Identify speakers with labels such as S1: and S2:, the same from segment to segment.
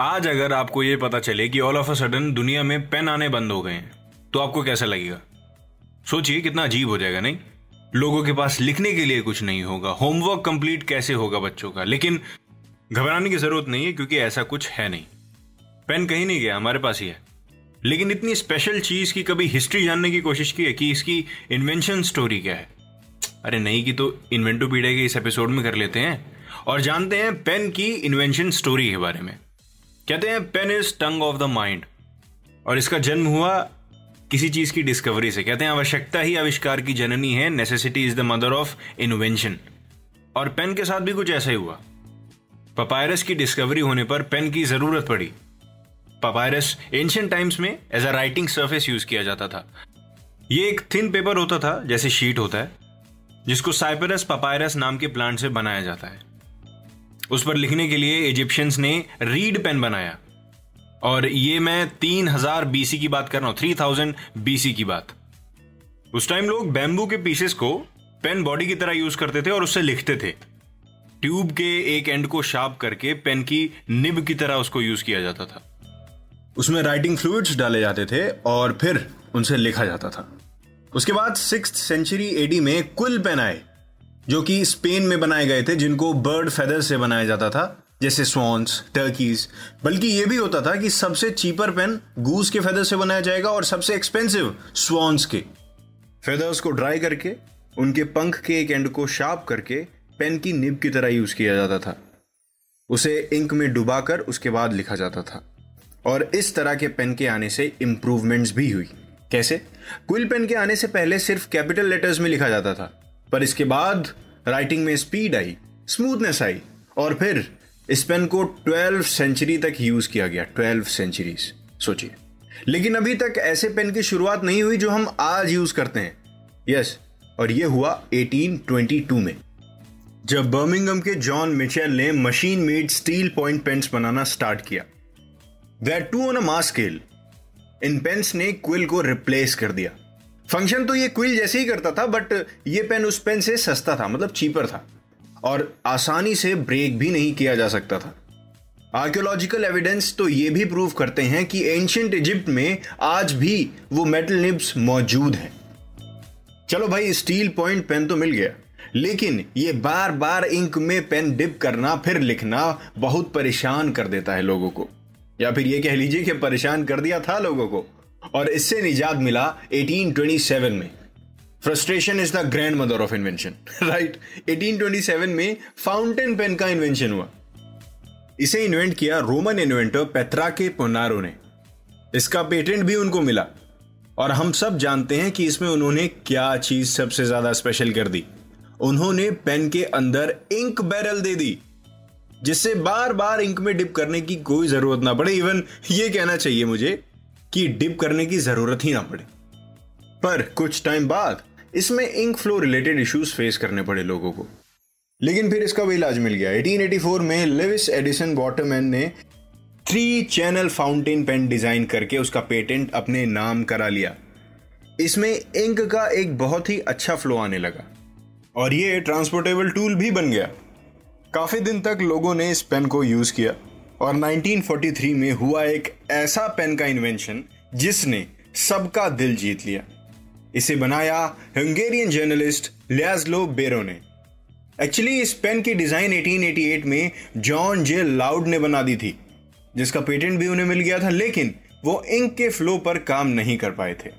S1: आज अगर आपको ये पता चले कि ऑल ऑफ़ अ सडन दुनिया में पेन आने बंद हो गए हैं तो आपको कैसा लगेगा? सोचिए, कितना अजीब हो जाएगा, नहीं? लोगों के पास लिखने के लिए कुछ नहीं होगा होमवर्क कंप्लीट कैसे होगा बच्चों का? लेकिन घबराने की ज़रूरत नहीं है, क्योंकि ऐसा कुछ है नहीं। पेन कहीं नहीं गया, हमारे पास ही है। लेकिन इतनी स्पेशल चीज़ की कभी हिस्ट्री जानने की कोशिश की है कि इसकी इन्वेंशन स्टोरी क्या है? अरे नहीं की तो इन्वेंटोपीडिया के इस एपिसोड में कर लेते हैं। और जानते हैं पेन की इन्वेंशन स्टोरी के बारे में। कहते हैं pen is tongue of the mind और इसका जन्म हुआ किसी चीज़ की डिस्कवरी से। कहते हैं, आवश्यकता ही आविष्कार की जननी है। Necessity is the mother of invention और पेन के साथ भी कुछ ऐसा ही हुआ। पपायरस की डिस्कवरी होने पर पेन की ज़रूरत पड़ी। पपायरस एंशियंट टाइम्स में as a writing surface use किया जाता था। ये एक थिन पेपर होता था, जैसे शीट होता है, जिसको साइपरस पपायरस नाम के प्लांट से बनाया जाता है। उस पर लिखने के लिए इजिप्शियंस ने रीड पेन बनाया। और ये मैं तीन हज़ार बीसी की बात कर रहा हूँ थ्री थाउज़ेंड बीसी की बात। उस टाइम लोग बैम्बू के पीसेस को पेन बॉडी की तरह यूज़ करते थे और उससे लिखते थे। ट्यूब के एक एंड को शार्प करके पेन की निब की तरह उसको यूज़ किया जाता था। उसमें राइटिंग फ्लूड्स डाले जाते थे और फिर उनसे लिखा जाता था। उसके बाद सिक्स सेंचुरी एडी में कुल पेन आए। जो कि स्पेन में बनाए गए थे, जिनको बर्ड फेदर से बनाया जाता था, जैसे स्वॉन्स टर्कीज बल्कि यह भी होता था कि सबसे चीपर पेन गूस के फेदर से बनाया जाएगा और सबसे एक्सपेंसिव स्वॉन्स के। फेदर्स को ड्राई करके, उनके पंख के एक एंड को शार्प करके पेन की निब की तरह यूज़ किया जाता था। उसे इंक में डुबाकर उसके बाद लिखा जाता था। और इस तरह के पेन के आने से इंप्रूवमेंट्स भी हुई। कैसे? क्विल पेन के आने से पहले सिर्फ़ कैपिटल लेटर्स में लिखा जाता था। पर इसके बाद राइटिंग में स्पीड आई स्मूथनेस आई और फिर इस पेन को 12 सेंचुरी तक यूज़ किया गया 12 सेंचुरीज सोचिए। लेकिन अभी तक ऐसे पेन की शुरुआत नहीं हुई जो हम आज यूज़ करते हैं। यस और यह हुआ 1822 में, जब बर्मिंगम के जॉन मिचेल ने machine made steel point pens बनाना स्टार्ट किया। That too on a mass scale in pens ने क्विल को रिप्लेस कर दिया। फ़ंक्शन तो ये क्विल जैसे ही करता था बट ये पेन उस पेन से सस्ता था मतलब चीपर था। और आसानी से ब्रेक भी नहीं किया जा सकता था। आर्कियोलॉजिकल एविडेंस तो ये भी प्रूव करते हैं कि एंशियंट इजिप्ट में आज भी वो मेटल निब्स मौजूद हैं। चलो भाई स्टील पॉइंट पेन तो मिल गया। लेकिन ये बार बार इंक में पेन डिप करना, फिर लिखना बहुत परेशान कर देता है लोगों को। या फिर ये कह लीजिए कि परेशान कर दिया था लोगों को। और इससे निजात मिला 1827 में। Frustration is the grandmother of invention right 1827 में फाउंटेन पेन का इन्वेंशन हुआ। इसे इन्वेंट किया रोमन इन्वेंटर पेत्रा के पोनारो ने। इसका पेटेंट भी उनको मिला। और हम सब जानते हैं कि इसमें उन्होंने क्या चीज़ सबसे ज़्यादा स्पेशल कर दी। उन्होंने पेन के अंदर इंक बैरल दे दी, जिससे बार बार इंक में डिप करने की कोई ज़रूरत ना पड़े। इवन ये कहना चाहिए मुझे कि डिप करने की ज़रूरत ही ना पड़े। पर कुछ टाइम बाद इसमें ink flow related issues face करने पड़े लोगों को। लेकिन फिर इसका भी इलाज मिल गया। 1884 में लेविस एडिसन वाटरमैन ने three channel fountain pen design करके उसका पेटेंट अपने नाम करा लिया। इसमें इंक का एक बहुत ही अच्छा फ्लो आने लगा। और ये ट्रांसपोर्टेबल टूल भी बन गया। काफ़ी दिन तक लोगों ने इस पेन को यूज़ किया। और 1943 में हुआ एक ऐसा पेन का इन्वेंशन जिसने सबका दिल जीत लिया। इसे बनाया हंगेरियन जर्नलिस्ट लियाजलो बेरो ने। एक्चुअली इस पेन की डिज़ाइन 1888 में जॉन जे लाउड ने बना दी थी, जिसका पेटेंट भी उन्हें मिल गया था, लेकिन वो इंक के फ्लो पर काम नहीं कर पाए थे।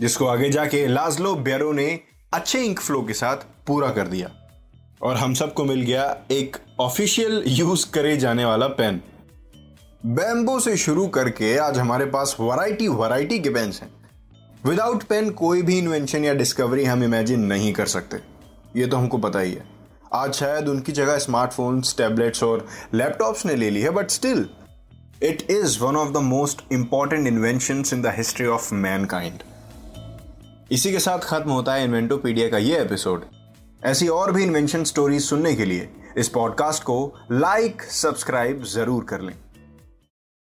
S1: जिसको आगे जाके लाजलो बेरो ने अच्छे इंक फ्लो के साथ पूरा कर दिया। और हम सबको मिल गया एक ऑफिशियल यूज़ करे जाने वाला पेन। बैम्बो से शुरू करके आज हमारे पास वैरायटी वैरायटी के पेन्स हैं। विदाउट पेन कोई भी इन्वेंशन या डिस्कवरी हम इमेजिन नहीं कर सकते। ये तो हमको पता ही है। आज शायद उनकी जगह स्मार्टफोन्स टैबलेट्स और लैपटॉप्स ने ले ली है but still it is one of the most important invention in the history of man इसी के साथ खत्म होता है इन्वेंटोपीडिया का ये एपिसोड ऐसी और भी इन्वेंशन स्टोरीज सुनने के लिए इस पॉडकास्ट को लाइक सब्सक्राइब ज़रूर कर लें।